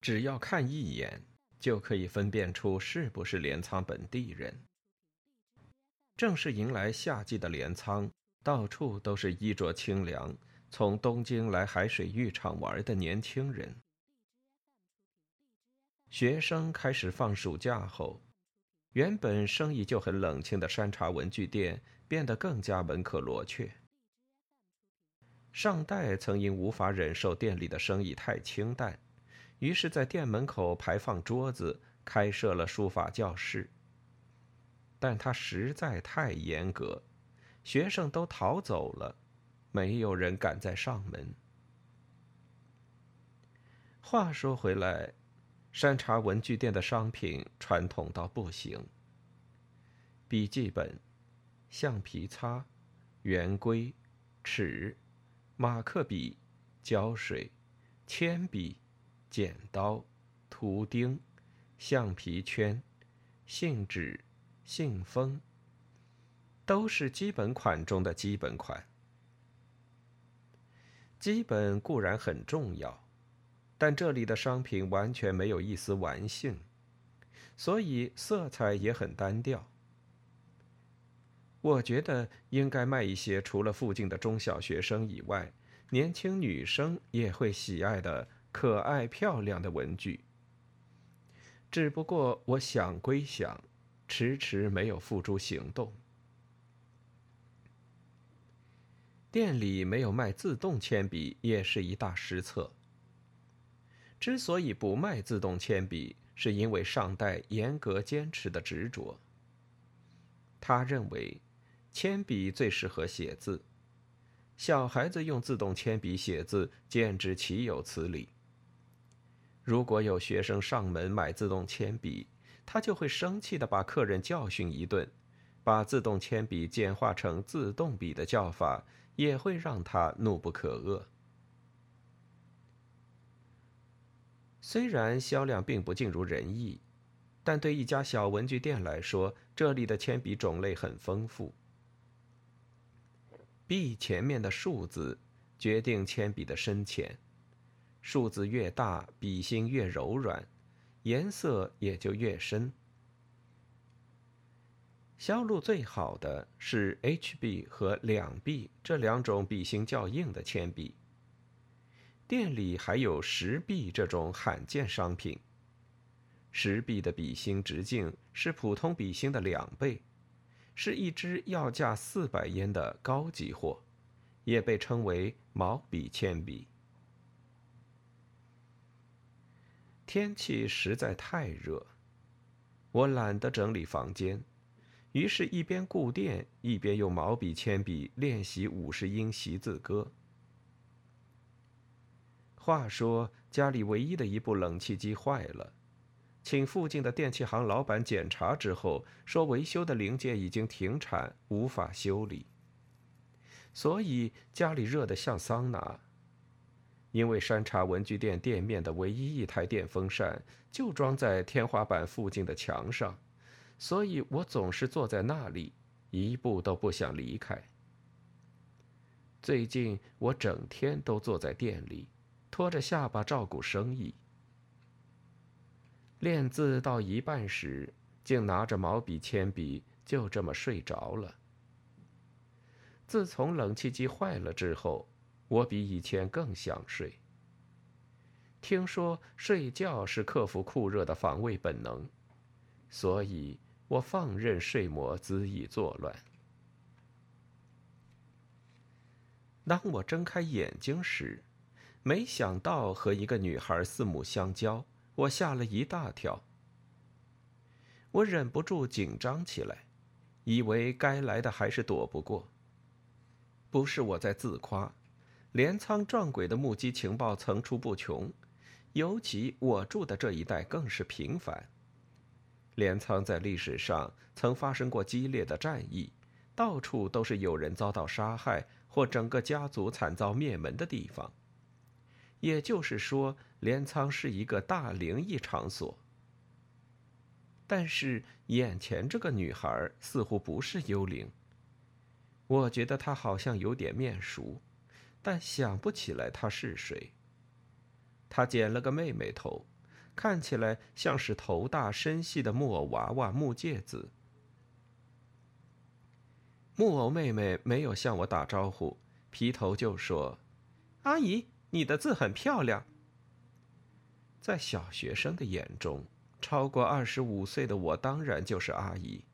只要看一眼，就可以分辨出是不是镰仓本地人。正是迎来夏季的镰仓，到处都是衣着清凉、从东京来海水浴场玩的年轻人。学生开始放暑假后，原本生意就很冷清的山茶文具店变得更加门可罗雀。上代曾因无法忍受店里的生意太清淡。于是，在店门口排放桌子，开设了书法教室。但他实在太严格，学生都逃走了，没有人敢再上门。话说回来，山茶文具店的商品传统到不行：笔记本、橡皮擦、圆规、尺、马克笔、胶水、铅笔。剪刀、图钉、橡皮圈、信纸、信封，都是基本款中的基本款。基本固然很重要，但这里的商品完全没有一丝玩性，所以色彩也很单调。我觉得应该卖一些除了附近的中小学生以外，年轻女生也会喜爱的。可爱漂亮的文具。只不过我想归想，迟迟没有付诸行动。店里没有卖自动铅笔，也是一大失策。之所以不卖自动铅笔，是因为上代严格坚持的执着。他认为，铅笔最适合写字，小孩子用自动铅笔写字，简直岂有此理。如果有学生上门买自动铅笔，他就会生气的把客人教训一顿，把自动铅笔简化成自动笔的叫法，也会让他怒不可遏。虽然销量并不尽如人意，但对一家小文具店来说，这里的铅笔种类很丰富。B 前面的数字决定铅笔的深浅。数字越大，笔芯越柔软，颜色也就越深。销路最好的是 HB 和两 B 这两种笔芯较硬的铅笔。店里还有十 B 这种罕见商品。十 B 的笔芯直径是普通笔芯的两倍，是一支要价四百烟的高级货，也被称为毛笔铅笔。天气实在太热，我懒得整理房间，于是，一边顾电，一边用毛笔铅笔练习五十音习字歌。话说，家里唯一的一部冷气机坏了，请附近的电器行老板检查之后，说维修的零件已经停产，无法修理。所以家里热得像桑拿。因为山茶文具店店面的唯一一台电风扇就装在天花板附近的墙上，所以我总是坐在那里，一步都不想离开。最近我整天都坐在店里，拖着下巴照顾生意。练字到一半时，竟拿着毛笔铅笔，就这么睡着了。自从冷气机坏了之后。我比以前更想睡。听说睡觉是克服酷热的防卫本能，所以我放任睡魔恣意作乱。当我睁开眼睛时，没想到和一个女孩四目相交，我吓了一大跳。我忍不住紧张起来，以为该来的还是躲不过。不是我在自夸。镰仓撞鬼的目击情报层出不穷，尤其我住的这一带更是频繁。镰仓在历史上曾发生过激烈的战役，到处都是有人遭到杀害或整个家族惨遭灭门的地方。也就是说，镰仓是一个大灵异场所。但是眼前这个女孩似乎不是幽灵，我觉得她好像有点面熟。但想不起来他是谁。他剪了个妹妹头，看起来像是头大身细的木偶娃娃木戒子。木偶妹妹没有向我打招呼，劈头就说：“阿姨，你的字很漂亮。”在小学生的眼中，超过二十五岁的我当然就是阿姨。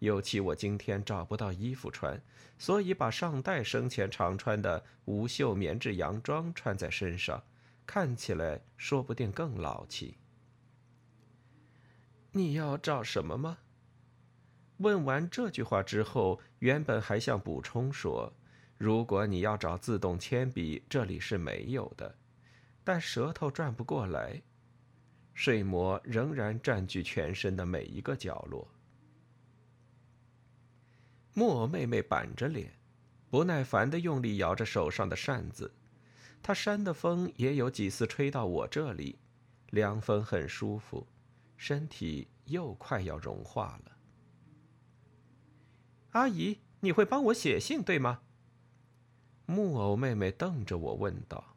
尤其我今天找不到衣服穿，所以把上代生前常穿的无袖棉质洋装穿在身上，看起来说不定更老气。你要找什么吗？问完这句话之后，原本还想补充说：“如果你要找自动铅笔，这里是没有的。”但舌头转不过来，睡魔仍然占据全身的每一个角落。木偶妹妹板着脸，不耐烦地用力摇着手上的扇子。她扇的风也有几次吹到我这里，凉风很舒服，身体又快要融化了。阿姨，你会帮我写信对吗？木偶妹妹瞪着我问道。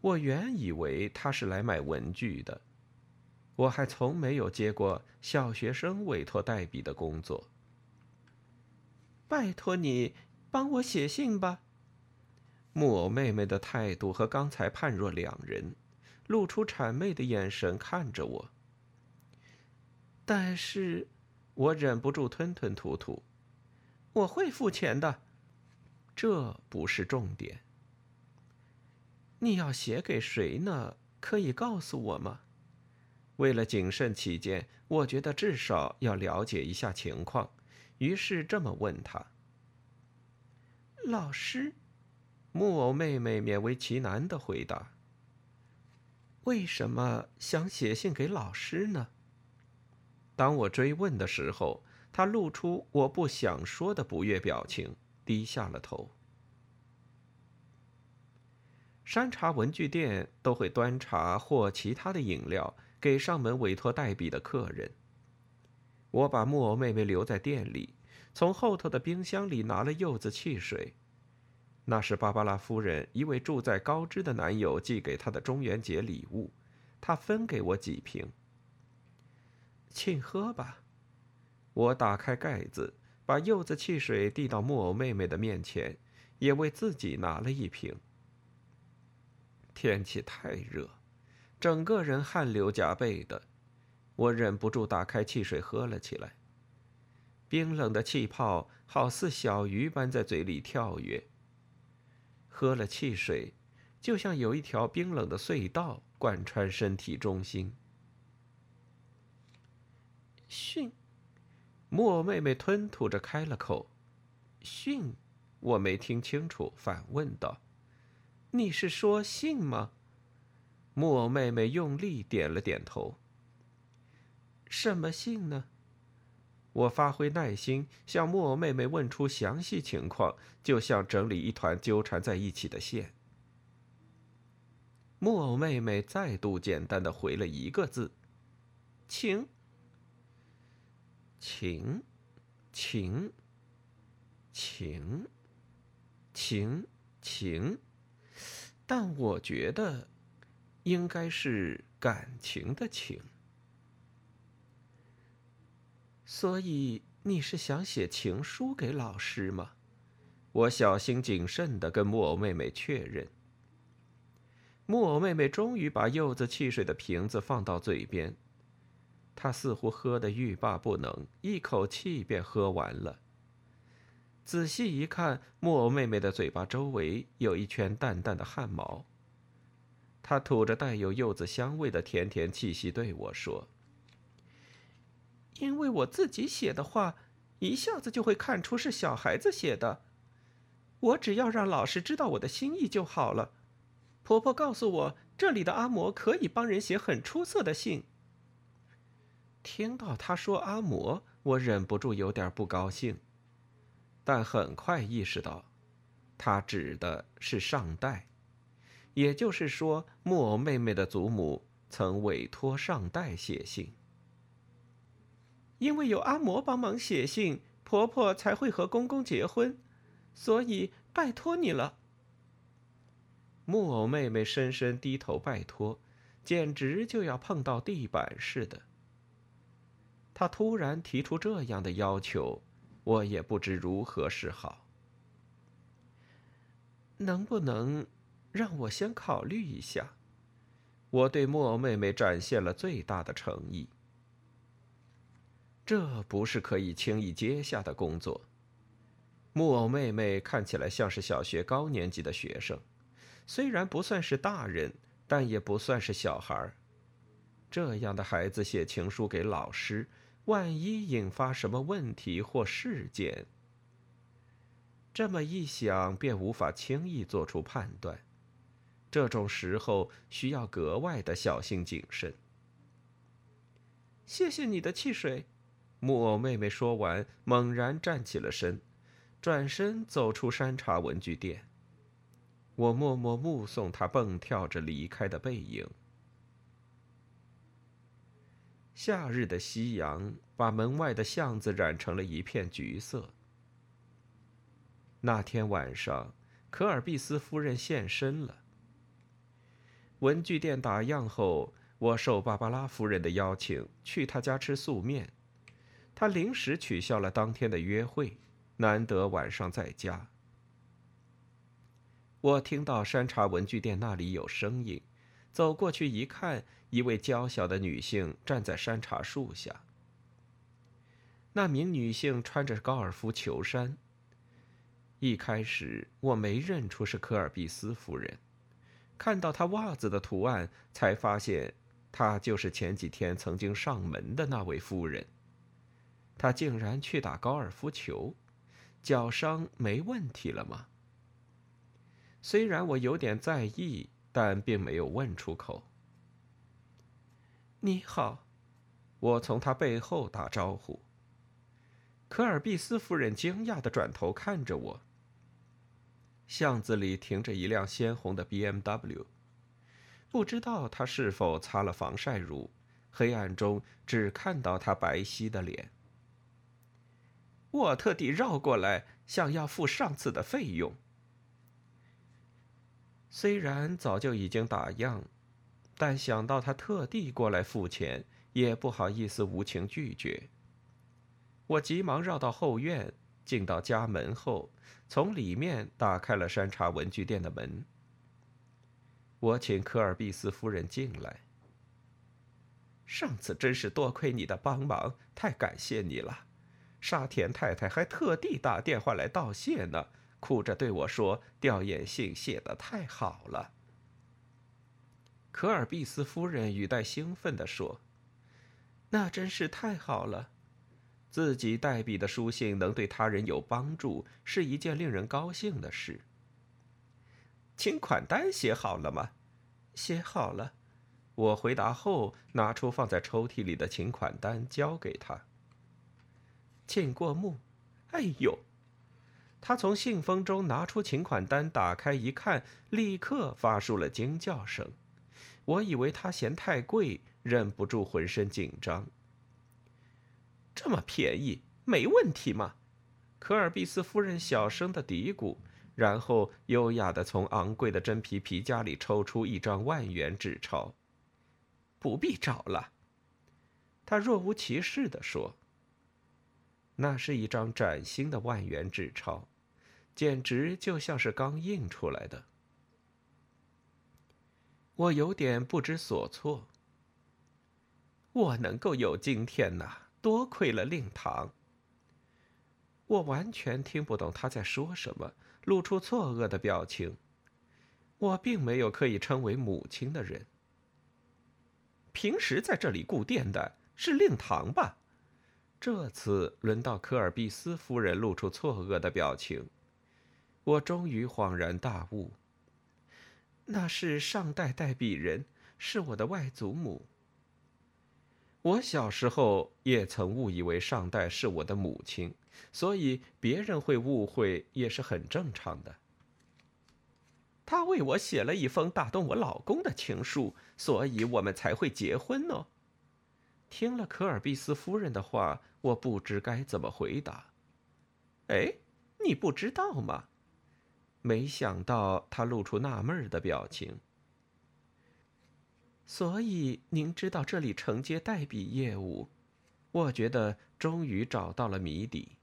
我原以为她是来买文具的，我还从没有接过小学生委托代笔的工作。拜托你帮我写信吧。木偶妹妹的态度和刚才判若两人，露出谄媚的眼神看着我。但是，我忍不住吞吞吐吐：“我会付钱的，这不是重点。你要写给谁呢？可以告诉我吗？”为了谨慎起见，我觉得至少要了解一下情况。于是这么问他：“老师，木偶妹妹勉为其难的回答：‘为什么想写信给老师呢？’当我追问的时候，她露出我不想说的不悦表情，低下了头。山茶文具店都会端茶或其他的饮料给上门委托代笔的客人。”我把木偶妹妹留在店里，从后头的冰箱里拿了柚子汽水，那是芭芭拉夫人一位住在高知的男友寄给她的中元节礼物，她分给我几瓶，请喝吧。我打开盖子，把柚子汽水递到木偶妹妹的面前，也为自己拿了一瓶。天气太热，整个人汗流浃背的。我忍不住打开汽水喝了起来。冰冷的气泡好似小鱼般在嘴里跳跃。喝了汽水，就像有一条冰冷的隧道贯穿身体中心。训，木偶妹妹吞吐着开了口。训，我没听清楚，反问道：“你是说信吗？”木偶妹妹用力点了点头。什么信呢？我发挥耐心，向木偶妹妹问出详细情况，就像整理一团纠缠在一起的线。木偶妹妹再度简单的回了一个字：“情。”“情，情，情，情，情，但我觉得，应该是感情的情。所以你是想写情书给老师吗？我小心谨慎的跟木偶妹妹确认。木偶妹妹终于把柚子汽水的瓶子放到嘴边，她似乎喝得欲罢不能，一口气便喝完了。仔细一看，木偶妹妹的嘴巴周围有一圈淡淡的汗毛。她吐着带有柚子香味的甜甜气息，对我说。因为我自己写的话，一下子就会看出是小孩子写的。我只要让老师知道我的心意就好了。婆婆告诉我，这里的阿嬷可以帮人写很出色的信。听到她说阿嬷，我忍不住有点不高兴，但很快意识到，她指的是上代，也就是说，木偶妹妹的祖母曾委托上代写信。因为有阿嬷帮忙写信，婆婆才会和公公结婚，所以拜托你了。木偶妹妹深深低头拜托，简直就要碰到地板似的。他突然提出这样的要求，我也不知如何是好。能不能让我先考虑一下？我对木偶妹妹展现了最大的诚意。这不是可以轻易接下的工作。木偶妹妹看起来像是小学高年级的学生，虽然不算是大人，但也不算是小孩这样的孩子写情书给老师，万一引发什么问题或事件，这么一想便无法轻易做出判断。这种时候需要格外的小心谨慎。谢谢你的汽水，木偶妹妹说完，猛然站起了身。转身走出山茶文具店，我默默目送她蹦跳着离开的背影。夏日的夕阳把门外的巷子染成了一片橘色。那天晚上，可尔必斯夫人现身了。文具店打烊后，我受芭芭拉夫人的邀请去她家吃素面，他临时取消了当天的约会。难得晚上在家，我听到山茶文具店那里有声音，走过去一看，一位娇小的女性站在山茶树下。那名女性穿着高尔夫球衫。一开始我没认出是科尔比斯夫人，看到她袜子的图案，才发现她就是前几天曾经上门的那位夫人。他竟然去打高尔夫球。脚伤没问题了吗？虽然我有点在意，但并没有问出口。你好，我从他背后打招呼。科尔毕斯夫人惊讶的转头看着我。巷子里停着一辆鲜红的 B M W，不知道他是否擦了防晒乳，黑暗中只看到他白皙的脸。我特地绕过来，想要付上次的费用。虽然早就已经打烊，但想到他特地过来付钱，也不好意思无情拒绝。我急忙绕到后院，进到家门后，从里面打开了山茶文具店的门。我请科尔必斯夫人进来。上次真是多亏你的帮忙，太感谢你了。沙田太太还特地打电话来道谢呢，哭着对我说：“吊唁信写的太好了。”可尔毕斯夫人语带兴奋地说：“那真是太好了，自己代笔的书信能对他人有帮助，是一件令人高兴的事。”请款单写好了吗？写好了。我回答后，拿出放在抽屉里的请款单，交给他。请过目，哎呦！他从信封中拿出请款单，打开一看，立刻发出了惊叫声。我以为他嫌太贵，忍不住浑身紧张。这么便宜，没问题吗？科尔毕斯夫人小声的嘀咕，然后优雅的从昂贵的真皮皮夹里抽出一张万元纸钞。不必找了，他若无其事的说。那是一张崭新的万元纸钞，简直就像是刚印出来的。我有点不知所措。我能够有今天呐，多亏了令堂。我完全听不懂他在说什么，露出错愕的表情。我并没有可以称为母亲的人。平时在这里顾店的是令堂吧？这次轮到科尔必斯夫人露出错愕的表情，我终于恍然大悟。那是上代代笔人，是我的外祖母。我小时候也曾误以为上代是我的母亲，所以别人会误会也是很正常的。他为我写了一封打动我老公的情书，所以我们才会结婚呢。听了科尔必斯夫人的话，我不知该怎么回答。哎，你不知道吗？没想到他露出纳闷的表情。所以您知道这里承接代笔业务，我觉得终于找到了谜底。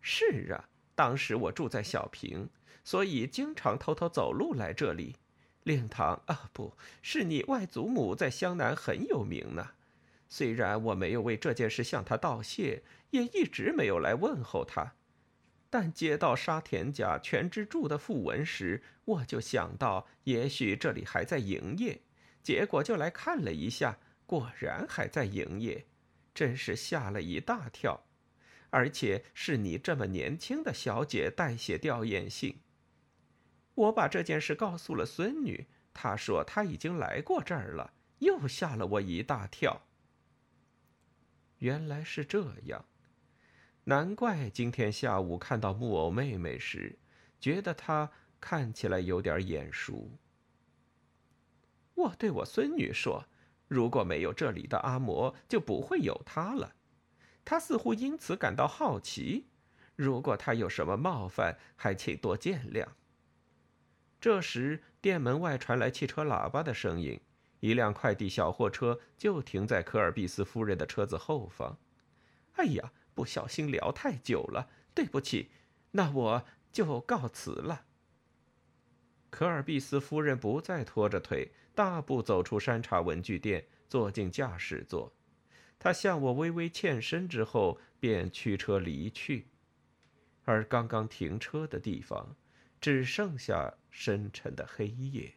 是啊，当时我住在小平，所以经常偷偷走路来这里。令堂啊，不是你外祖母在湘南很有名呢。虽然我没有为这件事向他道谢，也一直没有来问候他，但接到沙田家全之助的讣文时，我就想到也许这里还在营业，结果就来看了一下，果然还在营业，真是吓了一大跳。而且是你这么年轻的小姐代写吊唁信。我把这件事告诉了孙女，她说她已经来过这儿了，又吓了我一大跳。原来是这样，难怪今天下午看到木偶妹妹时，觉得她看起来有点眼熟。我对我孙女说：“如果没有这里的阿嬷，就不会有她了。”她似乎因此感到好奇。如果她有什么冒犯，还请多见谅。这时，店门外传来汽车喇叭的声音。一辆快递小货车就停在科尔比斯夫人的车子后方。哎呀，不小心聊太久了，对不起，那我就告辞了。科尔比斯夫人不再拖着腿，大步走出山茶文具店，坐进驾驶座。她向我微微欠身之后，便驱车离去。而刚刚停车的地方，只剩下深沉的黑夜。